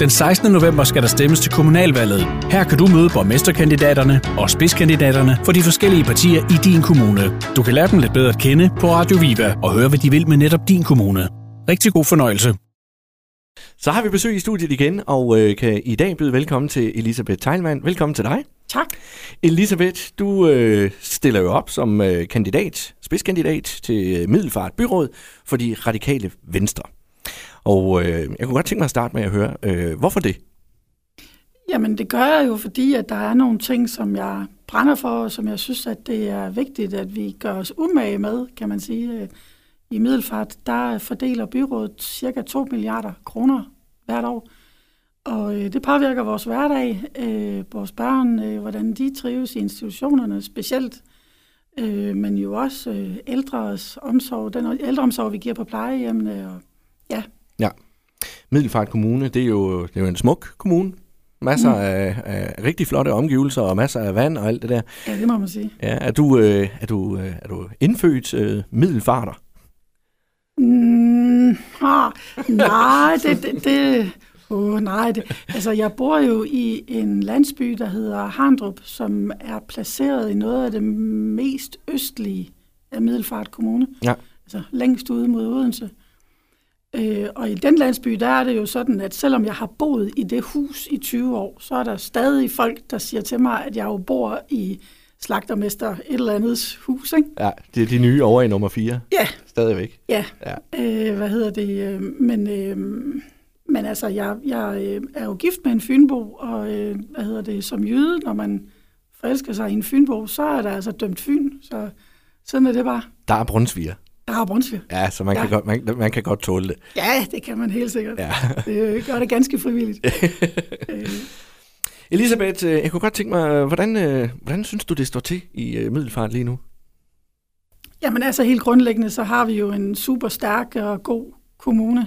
Den 16. november skal der stemmes til kommunalvalget. Her kan du møde borgmesterkandidaterne og spidskandidaterne for de forskellige partier i din kommune. Du kan lære dem lidt bedre at kende på Radio Viva og høre, hvad de vil med netop din kommune. Rigtig god fornøjelse. Så har vi besøg i studiet igen, og øh, kan i dag byde velkommen til Elisabeth Teilmann. Velkommen til dig. Tak. Elisabeth, du øh, stiller jo op som øh, kandidat, spidskandidat til Middelfart Byråd for de radikale venstre. Og øh, jeg kunne godt tænke mig at starte med at høre, øh, hvorfor det? Jamen det gør jeg jo, fordi at der er nogle ting, som jeg brænder for, og som jeg synes, at det er vigtigt, at vi gør os umage med, kan man sige. Øh, I Middelfart, der fordeler byrådet cirka 2 milliarder kroner hvert år. Og øh, det påvirker vores hverdag, øh, vores børn, øh, hvordan de trives i institutionerne specielt, øh, men jo også øh, ældres omsorg, den ældreomsorg, vi giver på plejehjemmene. Og, ja. Middelfart Kommune, det er jo, det er jo en smuk kommune. Masser mm. af, af rigtig flotte omgivelser og masser af vand og alt det der. Ja, det må man sige. Ja, er du, øh, er du, øh, er du indfødt øh, middelfarter? Mm, ah, nej, det, det, det, oh, nej det, altså jeg bor jo i en landsby, der hedder Harndrup, som er placeret i noget af det mest østlige af Middelfart Kommune. Ja. Altså længst ude mod Odense. Øh, og i den landsby, der er det jo sådan, at selvom jeg har boet i det hus i 20 år, så er der stadig folk, der siger til mig, at jeg jo bor i slagtermester et eller andet hus, ikke? Ja, det er de nye over i nummer 4. Ja. Stadigvæk. Ja. ja. Øh, hvad hedder det? Øh, men, øh, men altså, jeg, jeg øh, er jo gift med en fynbo, og øh, hvad hedder det, som jøde, når man forelsker sig i en fynbo, så er der altså dømt fyn, så sådan er det bare. Der er brunsviger. Der er brunsviger. Ja, så man, ja. Kan godt, man, man kan godt tåle det. Ja, det kan man helt sikkert. Ja. det gør det ganske frivilligt. øh. Elisabeth, øh, jeg kunne godt tænke mig, hvordan, øh, hvordan synes du, det står til i øh, Middelfart lige nu? Jamen altså helt grundlæggende, så har vi jo en super stærk og god kommune.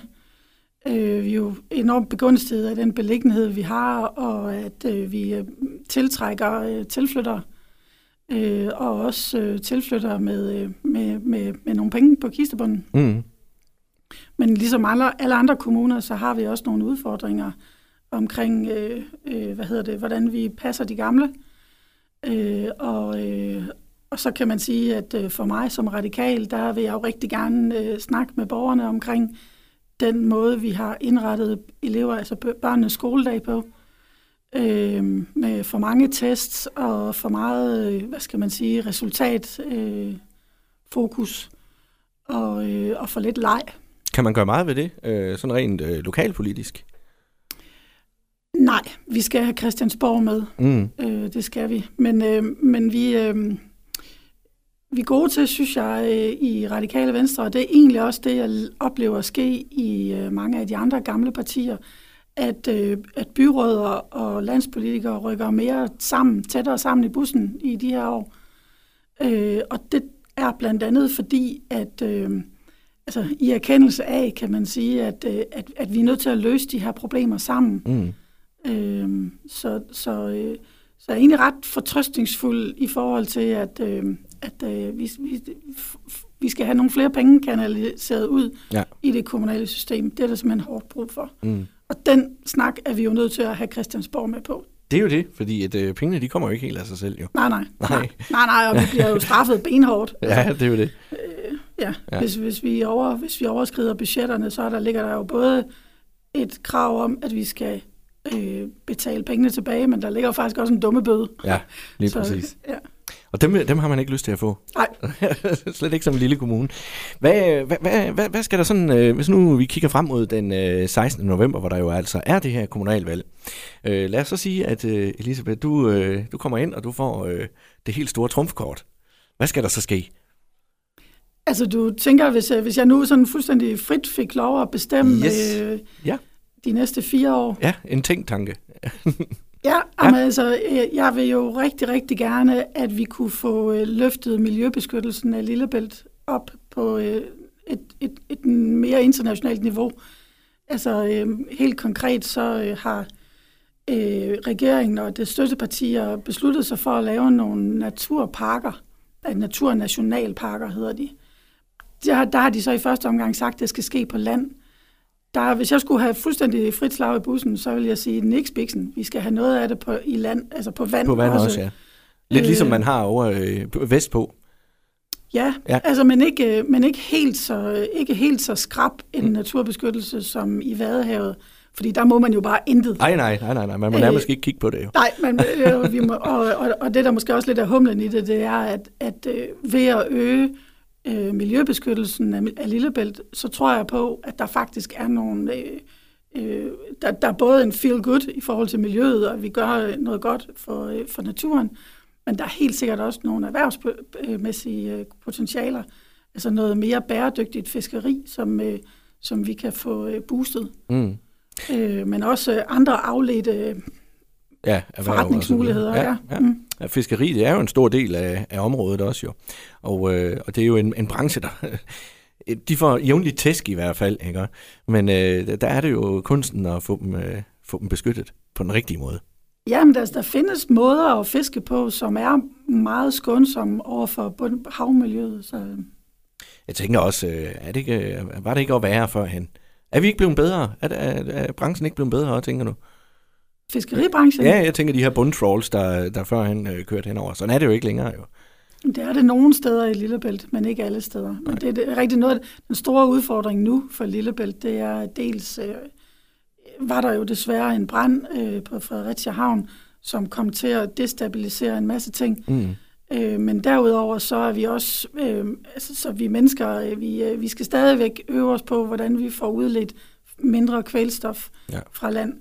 Øh, vi er jo enormt begunstiget af den beliggenhed, vi har, og at øh, vi tiltrækker øh, tilflyttere, øh, og også øh, tilflyttere med, med, med, med nogle penge på kistebunden. Mm. Men ligesom alle, alle andre kommuner, så har vi også nogle udfordringer omkring, øh, øh, hvad hedder det, hvordan vi passer de gamle. Øh, og, øh, og så kan man sige, at øh, for mig som radikal, der vil jeg jo rigtig gerne øh, snakke med borgerne omkring den måde, vi har indrettet elever, altså børnenes skoledag på. Øh, med for mange tests og for meget, øh, hvad skal man sige, resultat øh, fokus og, øh, og for lidt leg. Kan man gøre meget ved det, øh, sådan rent øh, lokalpolitisk? Nej, vi skal have Christiansborg med. Mm. Øh, det skal vi. Men, øh, men vi, øh, vi er gode til, synes jeg, øh, i Radikale Venstre, og det er egentlig også det, jeg oplever at ske i øh, mange af de andre gamle partier, at, øh, at byråder og landspolitikere rykker mere sammen, tættere sammen i bussen i de her år. Øh, og det er blandt andet fordi, at øh, altså, i erkendelse af, kan man sige, at, øh, at, at vi er nødt til at løse de her problemer sammen. Mm. Øh, så, så, øh, så jeg er egentlig ret fortrøstningsfuld i forhold til, at, øh, at øh, vi, vi, vi skal have nogle flere penge kanaliseret ud ja. i det kommunale system. Det er der simpelthen hårdt brug for. Mm. Og den snak er vi jo nødt til at have Christiansborg med på. Det er jo det, fordi at, øh, pengene de kommer jo ikke helt af sig selv. Jo. Nej, nej. Nej, nej, nej og vi bliver jo straffet benhårdt. ja, det er jo det. Øh, ja, ja. Hvis, hvis, vi over, hvis vi overskrider budgetterne, så der ligger der jo både et krav om, at vi skal øh, betale pengene tilbage, men der ligger faktisk også en dumme bøde. Ja, lige så, præcis. Ja. Og dem, dem har man ikke lyst til at få. Nej. Slet ikke som en lille kommune. Hvad, hvad, hvad, hvad, hvad skal der sådan, øh, hvis nu vi kigger frem mod den øh, 16. november, hvor der jo altså er det her kommunalvalg. Øh, lad os så sige, at øh, Elisabeth, du, øh, du kommer ind, og du får øh, det helt store trumfkort. Hvad skal der så ske? Altså du tænker, hvis, øh, hvis jeg nu sådan fuldstændig frit fik lov at bestemme yes. øh, ja de næste fire år. Ja, en tænktanke. ja, ja. altså, jeg vil jo rigtig, rigtig gerne, at vi kunne få øh, løftet miljøbeskyttelsen af Lillebælt op på øh, et, et, et mere internationalt niveau. Altså øh, helt konkret så har øh, regeringen og det støttepartier besluttet sig for at lave nogle naturparker, naturnationalparker hedder de. Der, der har de så i første omgang sagt, at det skal ske på land. Der, hvis jeg skulle have fuldstændig frit slag i bussen, så vil jeg sige, niks biksen. Vi skal have noget af det på, i land, altså på vand. På vand også, også ja. Lidt øh, ligesom man har over øh, vestpå. Ja, ja, altså men ikke, men ikke helt så ikke helt så skrab en mm. naturbeskyttelse som i Vadehavet, fordi der må man jo bare intet. Nej, nej, nej, nej, nej. man må nærmest øh, ikke kigge på det jo. Nej, men, øh, vi må, og, og, og det der måske også lidt af humlen i det, det er, at, at øh, ved at øge øh, miljøbeskyttelsen af, af Lillebælt, så tror jeg på, at der faktisk er nogle... Øh, øh, der, der er både en feel good i forhold til miljøet, og vi gør noget godt for, øh, for naturen, men der er helt sikkert også nogle erhvervsmæssige øh, potentialer, altså noget mere bæredygtigt fiskeri, som, øh, som vi kan få øh, boostet. Mm. Øh, men også andre afledte ja, forretningsmuligheder. Ja. ja. Mm. Fiskeri det er jo en stor del af, af området også jo. Og, øh, og det er jo en, en branche, der... de får jævnligt tæsk i hvert fald, ikke? Men øh, der er det jo kunsten at få dem, øh, få dem beskyttet på den rigtige måde. Jamen, der, der findes måder at fiske på, som er meget skånsomme over for havmiljøet. Så... Jeg tænker også, øh, er det ikke, var det ikke at være førhen? Er vi ikke blevet bedre? Er, er, er branchen ikke blevet bedre, tænker du? Fiskeribranchen? Ja, jeg tænker de her bundtrolls, der, der førhen øh, kørte henover. Sådan er det jo ikke længere jo. Det er det nogle steder i Lillebælt, men ikke alle steder. Men det, det er rigtig noget, den store udfordring nu for Lillebælt, det er dels, øh, var der jo desværre en brand øh, på Fredericia Havn, som kom til at destabilisere en masse ting. Mm. Øh, men derudover så er vi også, øh, altså, så vi mennesker, øh, vi, øh, vi skal stadigvæk øve os på, hvordan vi får udledt mindre kvælstof ja. fra land.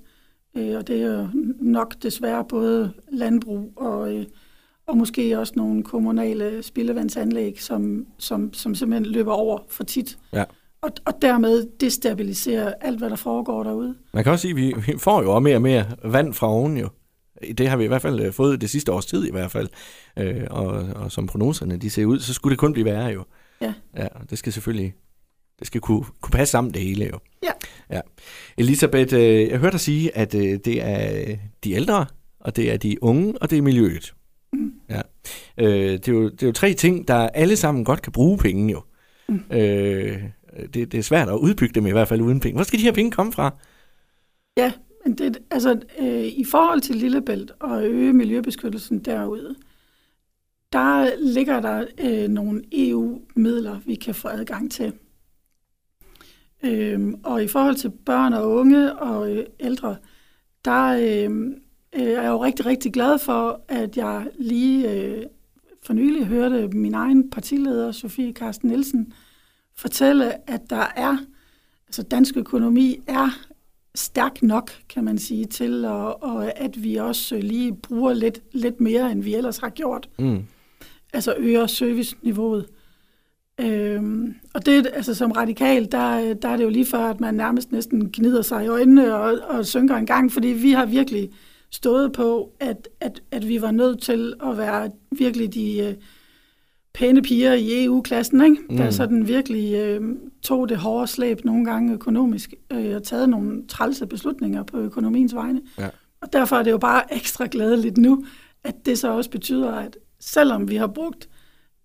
Øh, og det er jo nok desværre både landbrug og, øh, og måske også nogle kommunale spildevandsanlæg, som, som, som simpelthen løber over for tit. Ja. Og, og dermed destabiliserer alt, hvad der foregår derude. Man kan også sige, at vi, vi får jo mere og mere vand fra oven jo. Det har vi i hvert fald øh, fået det sidste års tid i hvert fald. Øh, og, og som prognoserne de ser ud, så skulle det kun blive værre jo. Ja. Ja, det skal selvfølgelig det skal kunne, kunne passe sammen det hele jo. Ja. ja. Elisabeth, øh, jeg hørte dig sige, at øh, det er de ældre, og det er de unge, og det er miljøet. Mm. Ja. Øh, det, er jo, det er jo tre ting, der alle sammen godt kan bruge penge jo. Mm. Øh, det, det er svært at udbygge dem i hvert fald uden penge. Hvor skal de her penge komme fra? Ja, men det, altså, øh, i forhold til Lillebælt og øge miljøbeskyttelsen derude, der ligger der øh, nogle EU-midler, vi kan få adgang til. Øhm, og i forhold til børn og unge og øh, ældre, der øh, øh, er jeg jo rigtig, rigtig glad for, at jeg lige øh, for nylig hørte min egen partileder, Sofie Carsten Nielsen, fortælle, at der er, altså dansk økonomi er stærk nok, kan man sige, til, og, og at vi også lige bruger lidt, lidt mere, end vi ellers har gjort. Mm. Altså øger serviceniveauet. Øhm, og det, altså som radikal, der, der er det jo lige før, at man nærmest næsten gnider sig i øjnene og, og synker en gang, fordi vi har virkelig stået på, at, at, at vi var nødt til at være virkelig de uh, pæne piger i EU-klassen, ikke? Mm. der sådan virkelig uh, tog det hårde slæb nogle gange økonomisk uh, og taget nogle trælse beslutninger på økonomiens vegne. Ja. Og derfor er det jo bare ekstra glædeligt nu, at det så også betyder, at selvom vi har brugt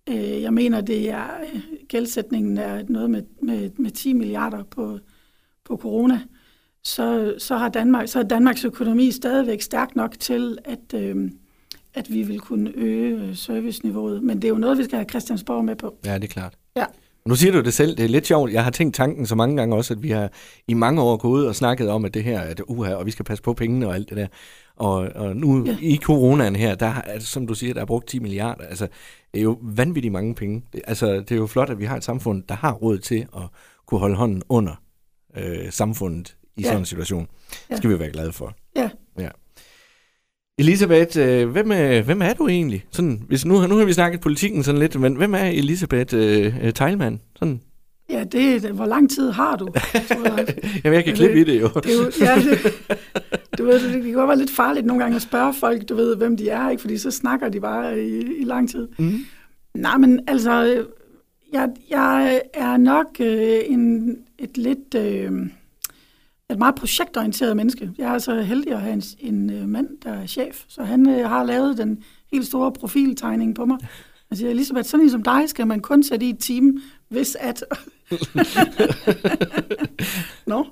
Øh, jeg mener, det er øh, gældsætningen er noget med, med, med 10 milliarder på, på corona. Så, så, har Danmark, så er Danmarks økonomi stadigvæk stærk nok til, at, øh, at vi vil kunne øge serviceniveauet. Men det er jo noget, vi skal have Christiansborg med på. Ja, det er klart. Ja. Nu siger du det selv, det er lidt sjovt. Jeg har tænkt tanken så mange gange også, at vi har i mange år gået og snakket om, at det her, at uha, og vi skal passe på pengene og alt det der. Og, og nu ja. i coronaen her, der er, som du siger, der er brugt 10 milliarder. Altså, det er jo vanvittigt mange penge. Det, altså, det er jo flot, at vi har et samfund, der har råd til at kunne holde hånden under øh, samfundet i ja. sådan en situation. Det skal vi være glade for. Ja. ja. Elisabeth, øh, hvem, er, hvem er du egentlig? Sådan, hvis nu, nu har vi snakket politikken sådan lidt, men hvem er Elisabeth øh, Teilmann? Sådan Ja, det er, hvor lang tid har du? Jamen, jeg kan klippe i det jo. det, er jo ja, det, du ved, det, det kan godt være lidt farligt nogle gange at spørge folk, du ved, hvem de er, ikke? fordi så snakker de bare i, i lang tid. Mm. Nej, men altså, jeg, jeg er nok øh, en, et lidt... Øh, et meget projektorienteret menneske. Jeg er så heldig at have en, en øh, mand, der er chef, så han øh, har lavet den helt store profiltegning på mig. Jeg siger, Elisabeth, sådan en som dig skal man kun sætte i et team, hvis at... Nå,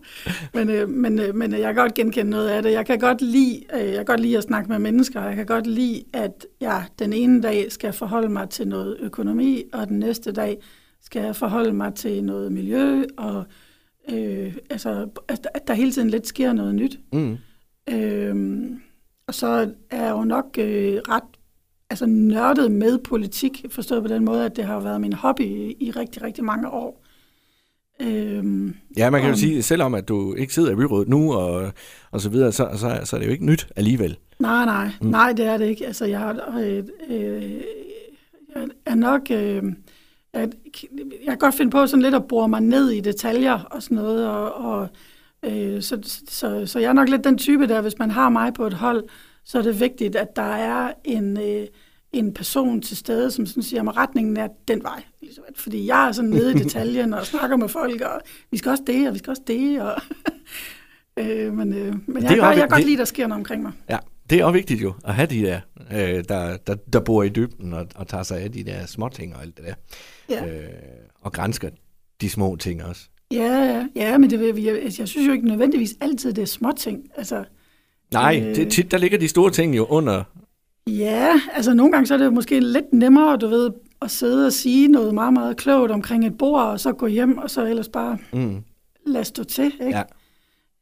men, øh, men, øh, men jeg kan godt genkende noget af det. Jeg kan godt lide, øh, jeg kan godt lide at snakke med mennesker. Jeg kan godt lide, at jeg den ene dag skal forholde mig til noget økonomi, og den næste dag skal jeg forholde mig til noget miljø, og øh, altså, at, at der hele tiden lidt sker noget nyt. Mm. Øhm, og så er jeg jo nok øh, ret altså nørdet med politik, forstået på den måde, at det har været min hobby i, i rigtig, rigtig mange år. Øhm, ja, man kan jo og, sige, selvom at du ikke sidder i byrådet nu og, og så videre, så, så, så er det jo ikke nyt alligevel. Nej, nej, mm. nej, det er det ikke. Altså, jeg, øh, øh, jeg er nok... Øh, jeg, jeg kan godt finde på sådan lidt at bore mig ned i detaljer og sådan noget, og, og øh, så, så, så jeg er nok lidt den type der, hvis man har mig på et hold, så er det vigtigt, at der er en, øh, en person til stede, som sådan siger, at retningen er den vej. Elisabeth. Fordi jeg er sådan nede i detaljen og snakker med folk, og vi skal også det, og vi skal også det. Og øh, men øh, men jeg, jeg, jeg kan godt lide, der sker noget omkring mig. Ja, det er også vigtigt jo, at have de der, øh, der, der, der bor i dybden og, og tager sig af de der små ting og alt det der. Ja. Øh, og grænsker de små ting også. Ja, ja, ja men det, jeg, jeg synes jo ikke nødvendigvis altid, det er små ting. Altså, Nej, øh, det, tit, der ligger de store ting jo under. Ja, altså nogle gange så er det måske lidt nemmere, du ved, at sidde og sige noget meget, meget klogt omkring et bord, og så gå hjem, og så ellers bare mm. lade stå til, ikke? Ja.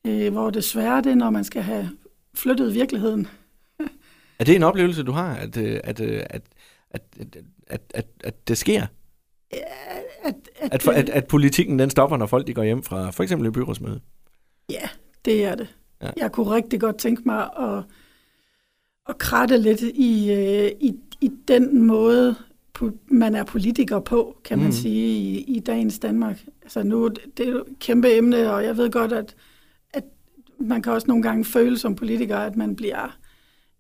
Øh, hvor det svære det er, når man skal have flyttet virkeligheden. er det en oplevelse, du har, at, øh, at, øh, at, at, at, at, at, at det sker? Ja, at, at, at, for, at, at politikken den stopper, når folk de går hjem fra for eksempel et byrådsmøde? Ja, det er det. Ja. Jeg kunne rigtig godt tænke mig at, at kratte lidt i, øh, i, i den måde, man er politiker på, kan man mm. sige, i, i dagens Danmark. Altså nu, det er et kæmpe emne, og jeg ved godt, at, at man kan også nogle gange føle som politiker, at man bliver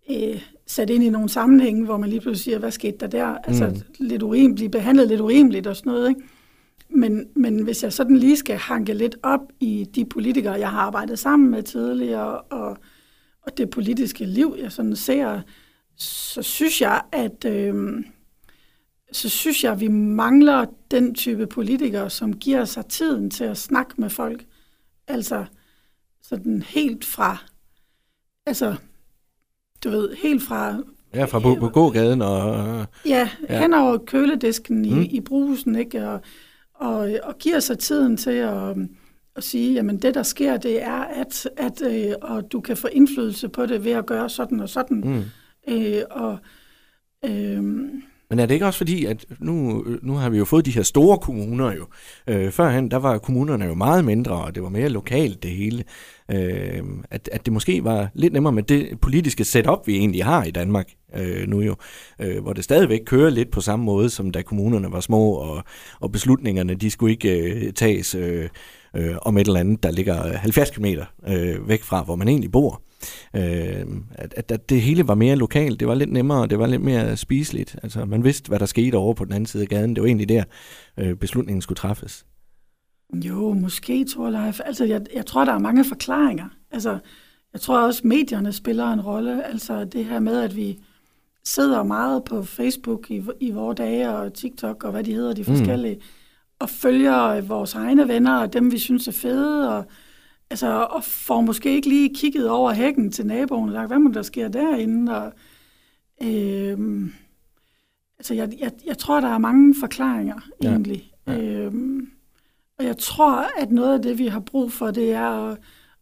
øh, sat ind i nogle sammenhænge, hvor man lige pludselig siger, hvad skete der der? Altså mm. lidt urimeligt, behandlet lidt urimeligt og sådan noget, ikke? Men, men hvis jeg sådan lige skal hanke lidt op i de politikere, jeg har arbejdet sammen med tidligere, og, og det politiske liv, jeg sådan ser, så synes jeg, at øh, så synes jeg, at vi mangler den type politikere, som giver sig tiden til at snakke med folk. Altså sådan helt fra, altså du ved, helt fra... Ja, fra på, på gågaden og... Ja, ja, hen over køledisken i, mm. i brusen, ikke? Og, og, og giver sig tiden til at, at sige, jamen det der sker, det er, at, at øh, og du kan få indflydelse på det ved at gøre sådan og sådan. Mm. Øh, og, øh, men er det ikke også fordi, at nu, nu har vi jo fået de her store kommuner jo. Øh, førhen, der var kommunerne jo meget mindre, og det var mere lokalt det hele. Øh, at, at det måske var lidt nemmere med det politiske setup, vi egentlig har i Danmark øh, nu jo. Øh, hvor det stadigvæk kører lidt på samme måde, som da kommunerne var små, og, og beslutningerne, de skulle ikke øh, tages øh, øh, om et eller andet, der ligger 70 km øh, væk fra, hvor man egentlig bor. Øh, at, at, at det hele var mere lokalt, det var lidt nemmere, det var lidt mere spiseligt. Altså man vidste, hvad der skete over på den anden side af gaden. Det var egentlig der, øh, beslutningen skulle træffes. Jo, måske, tror jeg. Altså, jeg, jeg tror, der er mange forklaringer. Altså, jeg tror også, medierne spiller en rolle. Altså, det her med, at vi sidder meget på Facebook i, i vores dage, og TikTok, og hvad de hedder, de mm. forskellige, mm. og følger vores egne venner, og dem, vi synes er fede, og altså, og får måske ikke lige kigget over hækken til naboen, og sagt, hvad må der sker derinde, og øh, altså, jeg, jeg, jeg tror, der er mange forklaringer, ja. egentlig. Ja. Øh, og jeg tror, at noget af det, vi har brug for, det er at,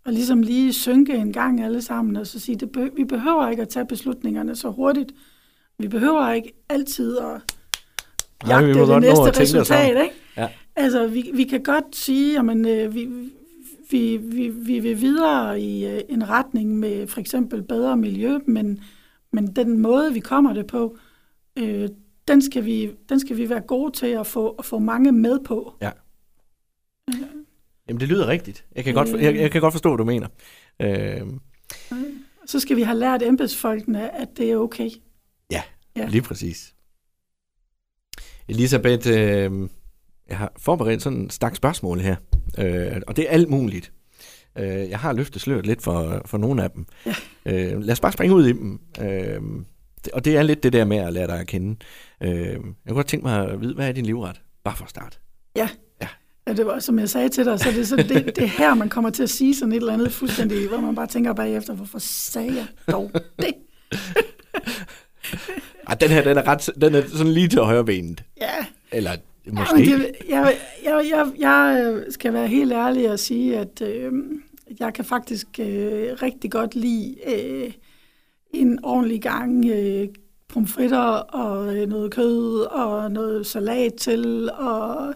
at ligesom lige synke en gang alle sammen, og så sige, det be- vi behøver ikke at tage beslutningerne så hurtigt. Vi behøver ikke altid at jagte ja, det næste resultat. Ikke? Ja. Altså, vi, vi kan godt sige, at øh, vi, vi, vi, vi vil videre i øh, en retning med for eksempel bedre miljø, men, men den måde, vi kommer det på, øh, den, skal vi, den skal vi være gode til at få, at få mange med på. Ja. ja. Jamen, det lyder rigtigt. Jeg kan, øh, godt, jeg, jeg kan godt forstå, hvad du mener. Øh. Så skal vi have lært embedsfolkene, at det er okay. Ja, ja. lige præcis. Elisabeth, øh, jeg har forberedt sådan en stak spørgsmål her, øh, og det er alt muligt. Øh, jeg har løftet sløret lidt for, for nogle af dem. Ja. Øh, lad os bare springe ud i dem. Øh, og det er lidt det der med at lære dig at kende. Øh, jeg kunne godt tænke mig at vide, hvad er din livret? Bare for at starte. Ja. ja. Ja, det var, som jeg sagde til dig, så det, er så det, det er her, man kommer til at sige sådan et eller andet fuldstændig, hvor man bare tænker bagefter, hvorfor sagde jeg dog det? Ej, den her, den er, ret, den er sådan lige til højre benet. Ja, Eller måske. men det, jeg, jeg, jeg, jeg skal være helt ærlig og sige, at øh, jeg kan faktisk øh, rigtig godt lide øh, en ordentlig gang øh, pomfritter og øh, noget kød og noget salat til og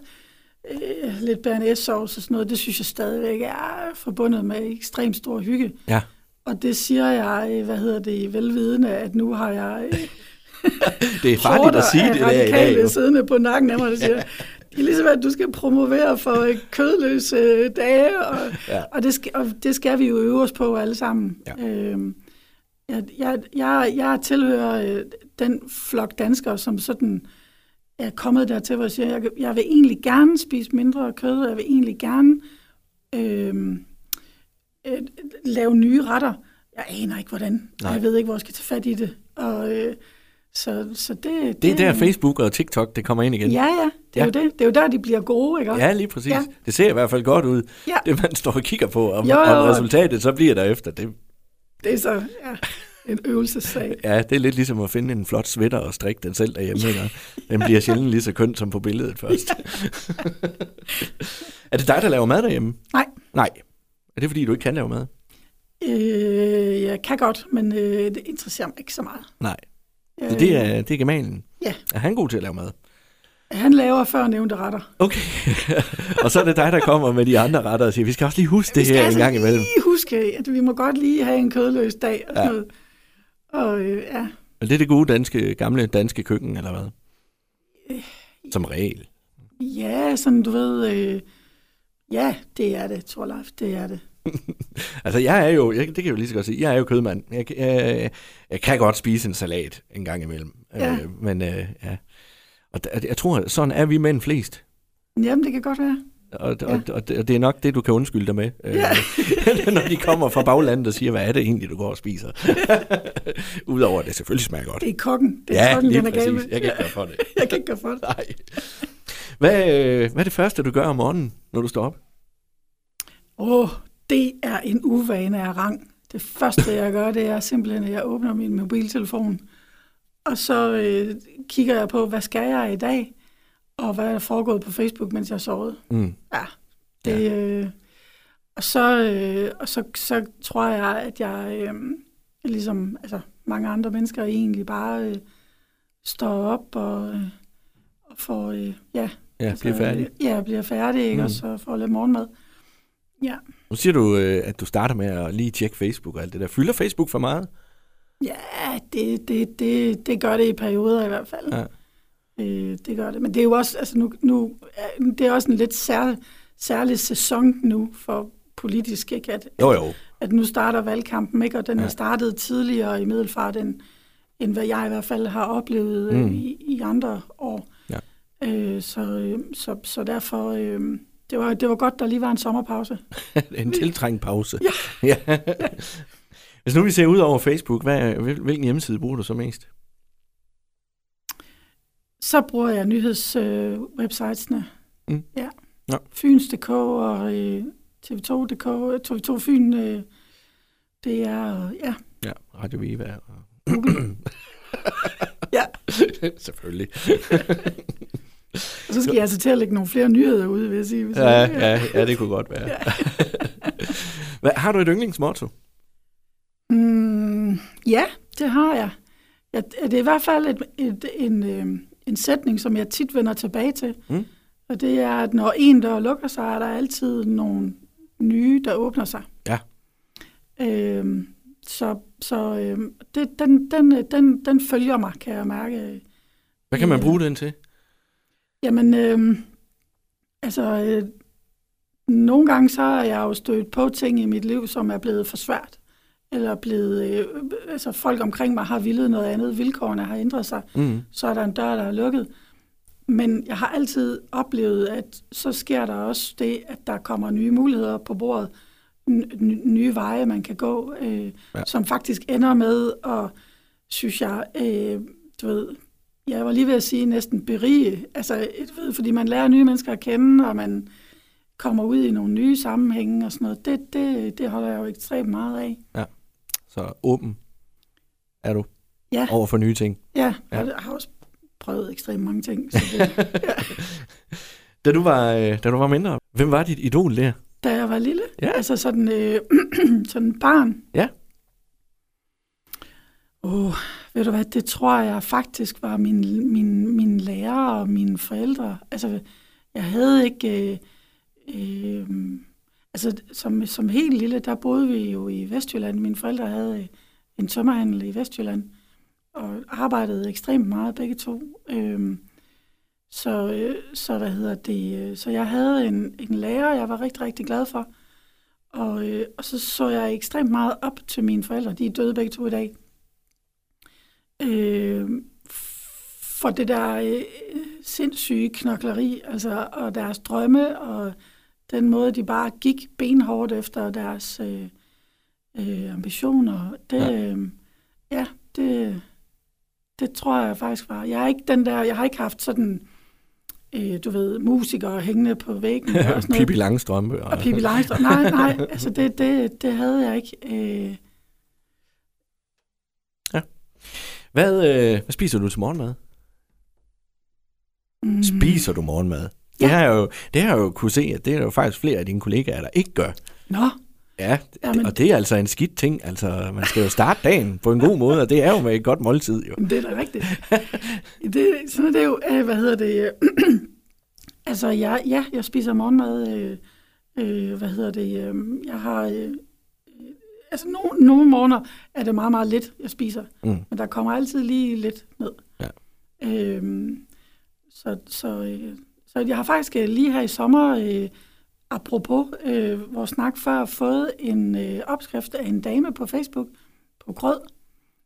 øh, lidt bearnaisesauce og sådan noget. Det synes jeg stadigvæk er forbundet med ekstremt stor hygge. Ja. Og det siger jeg, øh, hvad hedder det, velvidende, at nu har jeg øh, Det er farligt at sige det der i dag. Jo. siddende på nakken af mig, der siger, det er ligesom, at du skal promovere for øh, kødløse dage, og, Ja. og, det skal, og det skal vi jo øve os på alle sammen. Ja. Øhm, jeg, jeg, jeg, jeg tilhører øh, den flok danskere, som sådan er kommet dertil, hvor jeg siger, jeg, jeg vil egentlig gerne spise mindre kød, og jeg vil egentlig gerne øh, øh, lave nye retter. Jeg aner ikke, hvordan. Nej. Jeg ved ikke, hvor jeg skal tage fat i det. Og, øh, så, så det, Det er der Facebook og TikTok, det kommer ind igen. Ja, ja. Det er, Ja. Jo det. det er jo der, de bliver gode, ikke? Ja, lige præcis. Ja. Det ser i hvert fald godt ud, Ja. det man står og kigger på. Om, Jo, jo, jo. resultatet så bliver der efter. Det, Det er så ja, en øvelsessag. ja, det er lidt ligesom at finde en flot sweater og strikke den selv derhjemme. Ikke? Den bliver sjældent lige så køn som på billedet først. er det dig, der laver mad derhjemme? Nej. Nej. Er det fordi, du ikke kan lave mad? Øh, jeg kan godt, men øh, det interesserer mig ikke så meget. Nej. Øh, Det, er, det er gemalen. Ja. Er han god til at lave mad? Han laver før nævnte retter. Okay. og så er det dig, der kommer med de andre retter og siger, vi skal også lige huske det Vi skal her en altså gang imellem. lige huske, at vi må godt lige have en kødløs dag og sådan Ja. ja. noget. Og øh, ja, Og det er det gode danske, gamle danske køkken, eller hvad? Som regel. ja, sådan du ved, øh, ja, det er det, Torleif, det er det. Altså, jeg er jo, jeg, det kan jeg jo lige så godt sige, jeg er jo kødmand. Jeg, jeg, jeg kan godt spise en salat en gang imellem. Ja. Øh, men øh, ja. Og jeg tror, sådan er vi mænd flest. Jamen, det kan godt være. Og, ja. og, og, det- og det er nok det, du kan undskylde dig med. øh, Ja. når de kommer fra baglandet og siger, hvad er det egentlig, du går og spiser? Udover at det selvfølgelig smager godt. Det er kokken, det er ja, kokken, lige den er med. Jeg kan ikke gøre for det. Jeg kan ikke gøre for det. Nej. Hvad, øh, hvad er det første, du gør om morgenen, når du står op? Åh, oh, det er en uvane af rang. Det første, jeg gør, det er simpelthen, at jeg åbner min mobiltelefon, og så øh, kigger jeg på, hvad skal jeg i dag, og hvad er der foregået på Facebook, mens jeg sovede. Mm. Ja, det, øh, og, så, øh, og så, så tror jeg, at jeg, øh, ligesom altså, mange andre mennesker, egentlig bare øh, står op og, øh, og får, øh, ja, Ja, bliver færdig. Øh, ja, bliver færdig, ikke? Mm. og så får lidt morgenmad. Ja. Nu siger du, øh, at du starter med at lige tjekke Facebook og alt det der. Fylder Facebook for meget? Ja, det, det, det, det gør det i perioder i hvert fald. Ja. Øh, det gør det. Men det er jo også, altså nu, nu det er også en lidt sær, særlig sæson nu for politisk, ikke? At, Jo, jo. at nu starter valgkampen, ikke? og den Ja. er startet tidligere i Middelfart, end, end hvad jeg i hvert fald har oplevet Mm. mm. i, i andre år. Ja. Øh, så, øh, så, så derfor, øh, det, var, det var godt, der lige var en sommerpause. en tiltrængt pause. Ja. ja. Hvis nu vi ser ud over Facebook, hvad, hvil- hvilken hjemmeside bruger du så mest? Så bruger jeg nyhedswebsitesene. Mm. Øh, ja. Ja. Fyns.dk og øh, TV2.dk, TV2 Fyn, øh, det er, ja, Ja, Radio Viva. Og... Ja. Selvfølgelig. og så skal jeg altså til at lægge nogle flere nyheder ud, vil jeg sige. Hvis Ja, jeg- ja, ja, det kunne godt være. Hvad, har du et yndlingsmotto? Mm, ja, det har jeg. Ja, det er i hvert fald et, et, en, øh, en sætning, som jeg tit vender tilbage til. Mm. Og det er, at når en dør lukker sig, er der altid nogle nye, der åbner sig. Ja. Øhm, så så øhm, det, den, den, den, den følger mig, kan jeg mærke. Hvad kan man Ja. bruge den til? Jamen, øhm, altså, øh, nogle gange så er jeg jo stødt på ting i mit liv, som er blevet for svært. Eller blevet, øh, altså folk omkring mig har villet noget andet, vilkårene har ændret sig, Mm. så er der en dør, der er lukket. Men jeg har altid oplevet, at så sker der også det, at der kommer nye muligheder på bordet, nye veje, man kan gå, øh, ja. som faktisk ender med at, synes jeg, øh, du ved, jeg var lige ved at sige næsten berige, altså, ved, fordi man lærer nye mennesker at kende, og man, kommer ud i nogle nye sammenhænge og sådan noget, det, det, det holder jeg jo ekstremt meget af. Så åben er du Ja, over for nye ting. ja, Ja. og jeg har også prøvet ekstremt mange ting. Så det, Da du var, øh, da du var mindre, hvem var dit idol der? da jeg var lille, Ja. altså sådan, øh, sådan barn. Ja. Åh, oh, ved du hvad, det tror jeg faktisk var min, min, min lærer og mine forældre. Altså, jeg havde ikke... Øh, øh, altså, som, som helt lille, der boede vi jo i Vestjylland. Mine forældre havde øh, en tømmerhandel i Vestjylland, og arbejdede ekstremt meget begge to. Øh, så, øh, så hvad hedder det? Øh, så jeg havde en, en lærer, jeg var rigtig, rigtig glad for. Og, øh, og så så jeg ekstremt meget op til mine forældre. De er døde begge to i dag. Øh, for det der øh, sindssyge knokleri, altså, og deres drømme, og den måde, de bare gik benhårdt efter deres øh, øh, ambitioner. Det, Ja. ja, øh, ja det, det tror jeg faktisk var. Jeg er ikke den der, jeg har ikke haft sådan, øh, du ved, musikere hængende på væggen og sådan noget. Pippi Langstrømpe. Og Pippi Langstrøm. Nej, nej, altså det, det, det havde jeg ikke. Øh, Hvad, øh, hvad spiser du til morgenmad? mm, Spiser du morgenmad? Det Ja. har jeg jo, det har jeg jo kunne se, at det er jo faktisk flere af dine kollegaer, der ikke gør. Nå, Ja, Jamen- og det er altså en skidt ting. Altså, man skal jo starte dagen på en god måde, og det er jo med et godt måltid, jo. det er da rigtigt. det, sådan er det jo, øh, hvad hedder det, altså jeg, ja, jeg spiser morgenmad, øh, øh, hvad hedder det, øh, jeg har, øh, øh, altså no, nogle morgener er det meget, meget lidt, jeg spiser, Mm. men der kommer altid lige lidt ned. Ja. Øhm, så, så, øh, så jeg har faktisk øh, lige her i sommer, øh, apropos øh, vores snak før, fået en øh, opskrift af en dame på Facebook på grød,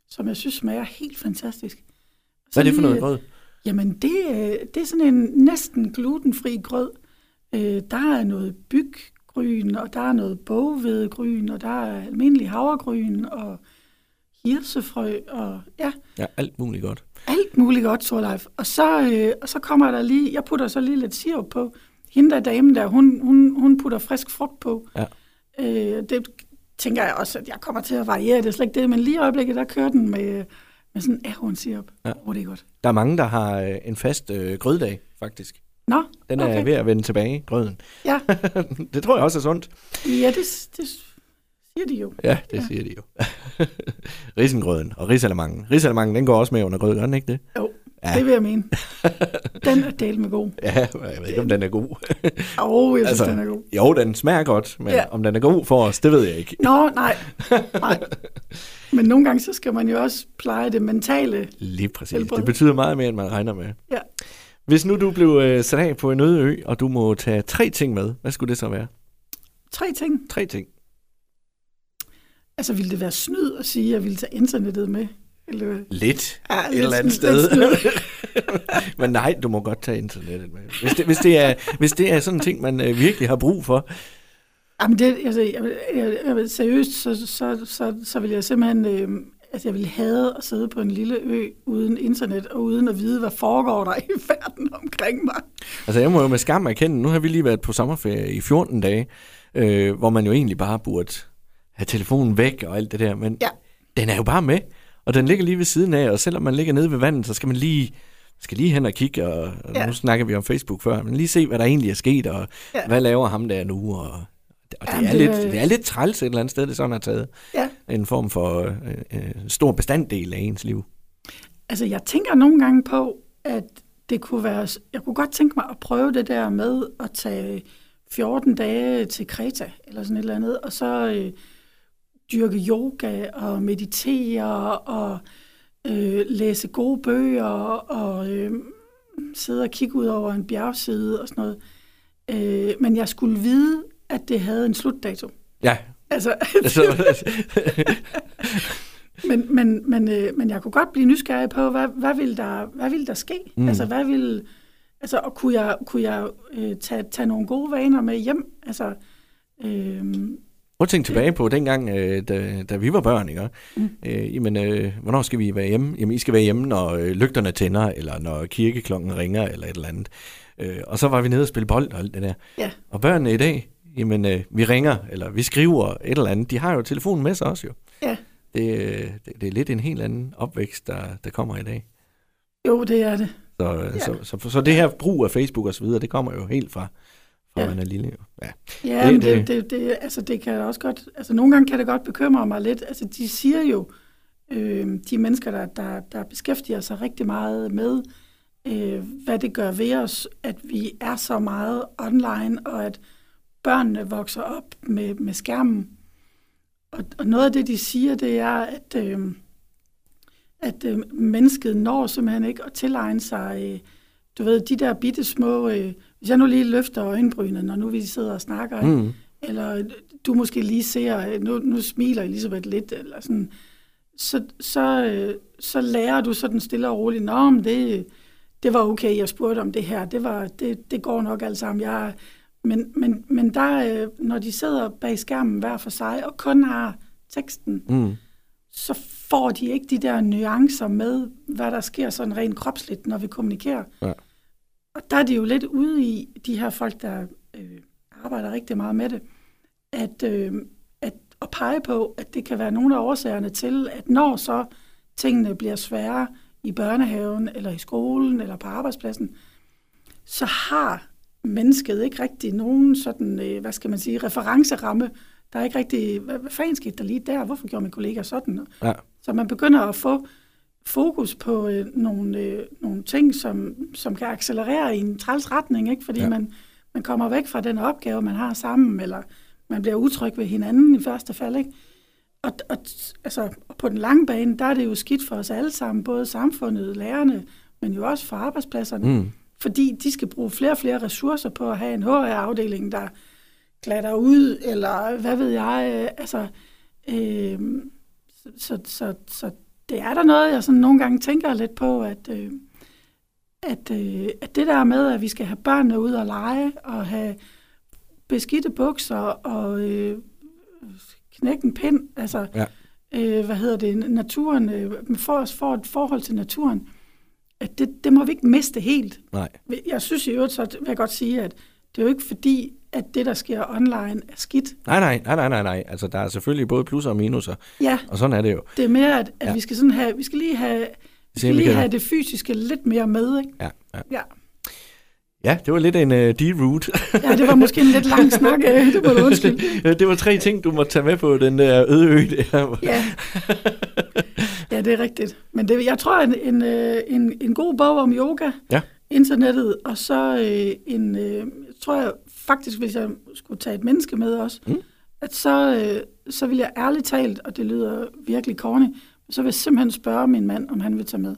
som jeg synes smager helt fantastisk. Hvad er det for noget øh, grød? Jamen, det, det er sådan en næsten glutenfri grød. Øh, der er noget byggryn, og der er noget bogvedgryn, og der er almindelig havregryn, og hirsefrø, og ja, Ja, alt muligt godt. alt muligt godt, Torleif. Og så, øh, og så kommer der lige, jeg putter så lige lidt sirup på. Hende der damen der, hun, hun, hun putter frisk frugt på. Ja. Øh, det tænker jeg også, at jeg kommer til at variere, det er slet ikke det, men lige i øjeblikket, der kører den med, med sådan ahornsirup. Ja. Ja. Oh, det er godt. Der er mange, der har øh, en fast øh, grøddag, faktisk. Nå, Den er Okay. ved at vende tilbage, grøden. Ja. det tror jeg også er sundt. ja, det, det siger de jo. Ja, det ja. Siger de jo. Risengrøden og risalamangen. Risalamangen, den går også med under grød, gør den ikke det? Jo, Ja. det vil jeg mene. Den er delt med god. Ja, jeg ved ikke, om den er god. Åh, oh, jeg synes, Altså, den er god. jo, den smager godt, men. Ja. om den er god for os, det ved jeg ikke. Nå, nej. nej. Men nogle gange, så skal man jo også pleje det mentale. Lige præcis. Helbred. Det betyder meget mere, end man regner med. Ja. Hvis nu du blev øh, sat af på en øde ø, og du må tage tre ting med, hvad skulle det så være? Tre ting. Tre ting. Altså, ville det være snyd at sige, at jeg ville tage internettet med? Eller? Lidt. Ja, Et lidt eller andet sted. men nej, du må godt tage internettet med. Hvis det, hvis det, er, hvis det er sådan en ting, man øh, virkelig har brug for. Jamen, det, altså, jeg, jeg, jeg, seriøst, så, så, så, så vil jeg simpelthen... Øh, altså, jeg vil have at sidde på en lille ø uden internet, og uden at vide, hvad foregår der i verden omkring mig. Altså jeg må jo med skam erkende, nu har vi lige været på sommerferie i 14 dage, øh, hvor man jo egentlig bare burde have telefonen væk og alt det der, men Ja. den er jo bare med, og den ligger lige ved siden af, og selvom man ligger nede ved vandet, så skal man lige skal lige hen og kigge, og, og Ja. nu snakker vi om Facebook før, men lige se, hvad der egentlig er sket, og. Ja. hvad laver ham der nu, og, og det, Jamen, er det lidt, det er lidt træls et eller andet sted, det sådan har taget Ja. en form for øh, øh, stor bestanddel af ens liv. Altså, jeg tænker nogle gange på, at det kunne være... Jeg kunne godt tænke mig at prøve det der med at tage 14 dage til Kreta, eller sådan et eller andet, og så øh, dyrke yoga og meditere og øh, læse gode bøger og øh, sidde og kigge ud over en bjergside og sådan noget. Øh, men jeg skulle vide, at det havde en slutdato. Ja, Altså, Men, men, men, øh, men jeg kunne godt blive nysgerrig på, hvad, hvad, ville, der, hvad ville der ske? Mm. Altså, hvad ville, altså, og kunne jeg, kunne jeg øh, tage, tage nogle gode vaner med hjem? Altså, øh, Prøv at tænke tilbage på dengang, øh, da, da vi var børn, ikke? Mm. Øh, jamen, øh, hvornår skal vi være hjemme? Jamen, I skal være hjemme, når øh, lygterne tænder, eller når kirkeklokken ringer, eller et eller andet. Øh, og så var vi nede og spille bold og alt det der. Ja. Og børnene i dag, jamen, øh, vi ringer, eller vi skriver et eller andet. De har jo telefonen med sig også, jo. Ja. Det, øh, det, det er lidt en helt anden opvækst, der, der kommer i dag. Jo, det er det. Så, ja. så, så, så, så det her brug af Facebook og så videre, det kommer jo helt fra, fra Ja. man er lille. Jo. Ja. Ja, Det- det, det- men det, det, det, altså det kan også godt, altså nogle gange kan det godt bekymre mig lidt. Altså de siger jo, øh, de mennesker, der, der, der beskæftiger sig rigtig meget med, øh, hvad det gør ved os, at vi er så meget online, og at børnene vokser op med, med skærmen. Og, og noget af det, de siger, det er, at, øh, at øh, mennesket når simpelthen ikke at tilegne sig, øh, du ved, de der bitte små, øh, hvis jeg nu lige løfter øjenbrynene, når nu vi sidder og snakker? Mm. eller du måske lige ser, nu, nu smiler Elisabeth lidt, eller sådan, så, så, øh, så lærer du sådan stille og roligt, Nå, men det, det var okay, jeg spurgte om det her, det, var, det, det går nok alt sammen. Jeg, men, men, men der, øh, når de sidder bag skærmen hver for sig, og kun har teksten, Mm. så får de ikke de der nuancer med, hvad der sker sådan rent kropsligt, når vi kommunikerer. Ja. Og der er de jo lidt ude i, de her folk, der øh, arbejder rigtig meget med det, at, øh, at, at pege på, at det kan være nogle af årsagerne til, at når så tingene bliver svære i børnehaven, eller i skolen, eller på arbejdspladsen, så har mennesket ikke rigtig nogen sådan, øh, hvad skal man sige, referenceramme. Der er ikke rigtig, hvad, hvad fanden skete der lige der? Hvorfor gjorde min kollega sådan? Ja. Så man begynder at få fokus på øh, nogle, øh, nogle ting, som, som kan accelerere i en træls retning, ikke? fordi Ja. man, man kommer væk fra den opgave, man har sammen, eller man bliver utryg ved hinanden i første fald. Ikke? Og, og altså, på den lange bane, der er det jo skidt for os alle sammen, både samfundet, lærerne, men jo også for arbejdspladserne, Mm. Fordi de skal bruge flere og flere ressourcer på at have en HR-afdeling, der glatter ud, eller hvad ved jeg, øh, altså, øh, så, så, så, så det er der noget, jeg sådan nogle gange tænker lidt på, at, øh, at, øh, at det der med, at vi skal have børnene ud og lege, og have beskidte bukser, og øh, knække en pind, altså, Ja. øh, hvad hedder det, naturen, øh, for os får et forhold til naturen, at det, det må vi ikke miste helt. Nej. Jeg synes i øvrigt, så vil jeg godt sige, at det er jo ikke fordi, at det, der sker online, er skidt. Nej, nej, nej, nej, nej, nej. Altså, der er selvfølgelig både plusser og minuser, Ja, og sådan er det jo. det er mere, at, at Ja. vi skal sådan have, vi skal lige have, vi skal lige have det fysiske lidt mere med, ikke? Ja, ja. Ja. ja det var lidt en uh, deroute. ja, det var måske en lidt lang snak, øh, det må du undskylde. det var tre ting, du måtte tage med på den der øde ø der. Ja. ja, det er rigtigt. Men det, jeg tror, en, en, øh, en, en god bog om yoga, Ja. internettet, og så øh, en, øh, jeg tror jeg faktisk, hvis jeg skulle tage et menneske med også, Mm. at så, øh, så vil jeg ærligt talt, og det lyder virkelig corny, så vil jeg simpelthen spørge min mand, om han vil tage med.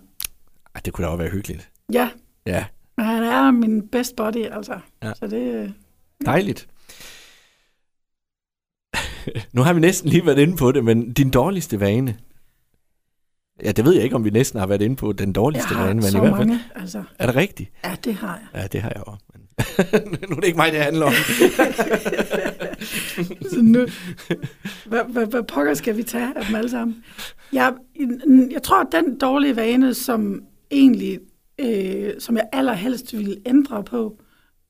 Ej, det kunne da også være hyggeligt. Ja, Ja, men han er min best buddy, altså. Ja. Så det, øh, dejligt. nu har vi næsten lige været inde på det, men din dårligste vane? Ja, det ved jeg ikke, om vi næsten har været inde på den dårligste vane, men i hvert fald. mange, altså. Er det rigtigt? Ja, det har jeg. Ja, det har jeg også. Men nu er det ikke mig, det handler om. Så nu, hvad, hvad, hvad pokker skal vi tage af dem alle sammen? Jeg, jeg tror, at den dårlige vane, som egentlig, øh, som jeg allerhelst ville ændre på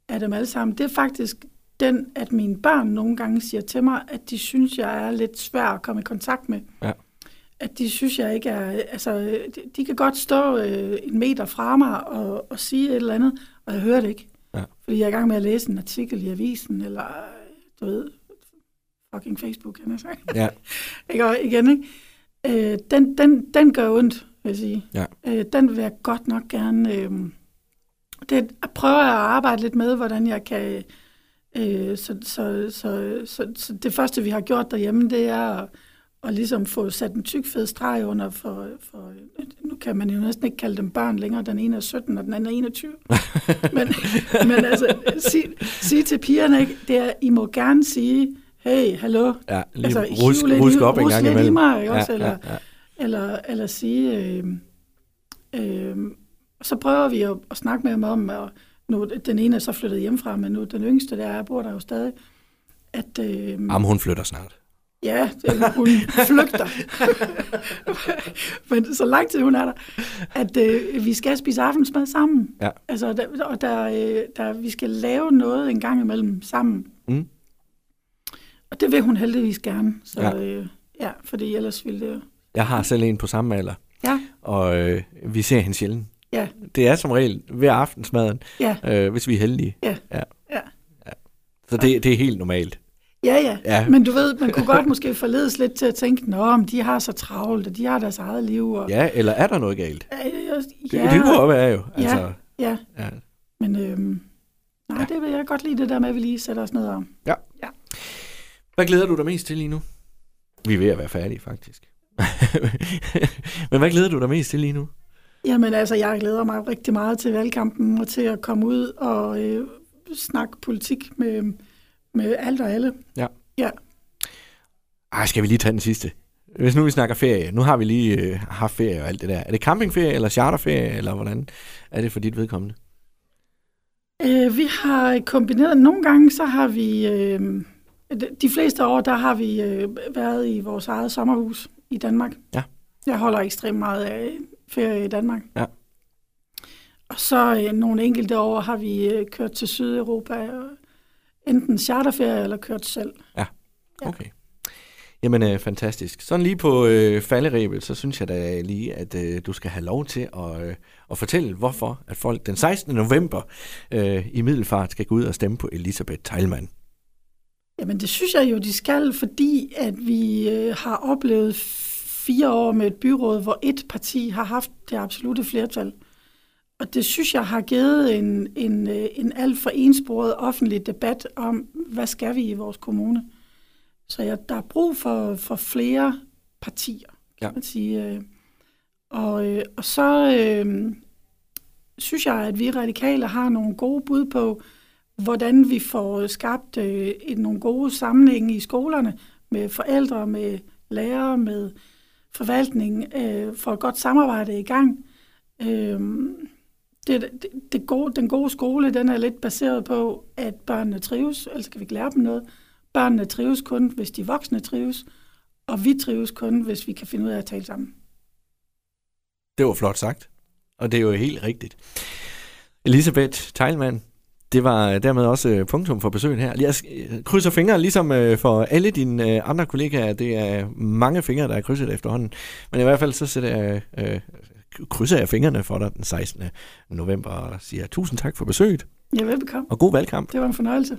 af dem alle sammen, det er faktisk den, at mine børn nogle gange siger til mig, at de synes, jeg er lidt svær at komme i kontakt med. Ja. At de synes, jeg ikke er... Altså, de, de kan godt stå øh, en meter fra mig og, og sige et eller andet, og jeg hører det ikke. Ja. Fordi jeg er i gang med at læse en artikel i avisen, eller du ved, fucking Facebook, kan jeg sige. Ja, Ikke? Og igen, ikke? Øh, den, den, den gør ondt, vil jeg sige. Ja. Øh, den vil jeg godt nok gerne... Øh, det prøver jeg at arbejde lidt med, hvordan jeg kan... Øh, så, så, så, så, så det første, vi har gjort derhjemme, det er at, at ligesom få sat en tyk fed streg under for, for... Nu kan man jo næsten ikke kalde dem børn længere. Den ene er 17, og den anden er 21. men, men altså, sig, sig til pigerne, ikke? Det er, I må gerne sige, hey, hallo, ja lige Altså, rusk, lidt rusk i- op en rusk gang lidt i imellem. mig, ikke også? Ja, Eller- ja, ja. eller, eller sige, øh, øh, så prøver vi at, at snakke med dem om, og nu, den ene er så flyttet hjemmefra, men nu den yngste, der er, bor der jo stadig, at, øh, Jamen, hun flytter snart. Ja, det, hun flygter. Men så lang tid hun er der, at øh, vi skal spise aftensmad sammen. Ja. Altså, der, og der, øh, der, vi skal lave noget en gang imellem sammen. Mm. Og det vil hun heldigvis gerne. Så Ja. ja, øh, ja fordi ellers ville det. Jeg har selv en på samme alder, Ja, og øh, vi ser hende sjældent. ja, Det er som regel ved aftensmaden, ja, øh, hvis vi er heldige. ja. Ja. ja. Så det, det er helt normalt. Ja, ja, Ja. ja. Men du ved, man kunne godt måske forledes lidt til at tænke, nå, om de har så travlt, og de har deres eget liv. Og, Ja, eller er der noget galt? ja, Det, det kunne være jo. Altså, Ja. ja. ja. Men øhm, nej, Ja. ja. det vil jeg godt lide, det der med, at vi lige sætter os ned og... Hvad glæder du dig mest til lige nu? Vi er ved at være færdige, faktisk. Men hvad glæder du dig mest til lige nu? Jamen altså, jeg glæder mig rigtig meget til valgkampen, og til at komme ud og øh, snakke politik med, med alt og alle. Ej, skal vi lige tage den sidste? Hvis nu vi snakker ferie. Nu har vi lige øh, haft ferie og alt det der. Er det campingferie eller charterferie, eller hvordan er det for dit vedkommende? Øh, vi har kombineret, nogle gange så har vi, øh, de fleste år, der har vi øh, været i vores eget sommerhus i Danmark. Ja. Jeg holder ekstremt meget af ferie i Danmark. Ja. Og så øh, nogle enkelte år har vi øh, kørt til Sydeuropa, og enten charterferie eller kørt selv. Ja. Okay. Jamen, øh, fantastisk. Sådan lige på øh, falderæbet, så synes jeg da lige, at øh, du skal have lov til at, øh, at fortælle, hvorfor at folk den 16. november øh, i Middelfart skal gå ud og stemme på Elisabeth Teilmann. Jamen det synes jeg jo, de skal, fordi at vi øh, har oplevet fire år med et byråd, hvor et parti har haft det absolute flertal. Og det synes jeg har givet en, en, øh, en alt for ensporet offentlig debat om, hvad skal vi i vores kommune. Så ja, der er brug for, for flere partier, kan Ja. man sige. øh. Og, øh, og så øh, synes jeg, at vi radikale har nogle gode bud på, hvordan vi får skabt øh, et, nogle gode sammenhænge i skolerne med forældre, med lærere, med forvaltning, øh, for et godt samarbejde i gang. Øh, det, det, det gode, den gode skole, den er lidt baseret på, at børnene trives, ellers kan vi ikke lære dem noget. Børnene trives kun, hvis de voksne trives, og vi trives kun, hvis vi kan finde ud af at tale sammen. Det var flot sagt, og det er jo helt rigtigt. Elisabeth Teilmann, det var dermed også øh, punktum for besøget her. Jeg øh, krydser fingre, ligesom øh, for alle dine andre kollegaer. Det er mange fingre, der er krydset efterhånden. Men i hvert fald så sætter jeg, krydser jeg fingrene for dig den 16. november og siger tusind tak for besøget, Ja, velbekomme. og god valgkamp. Det var en fornøjelse.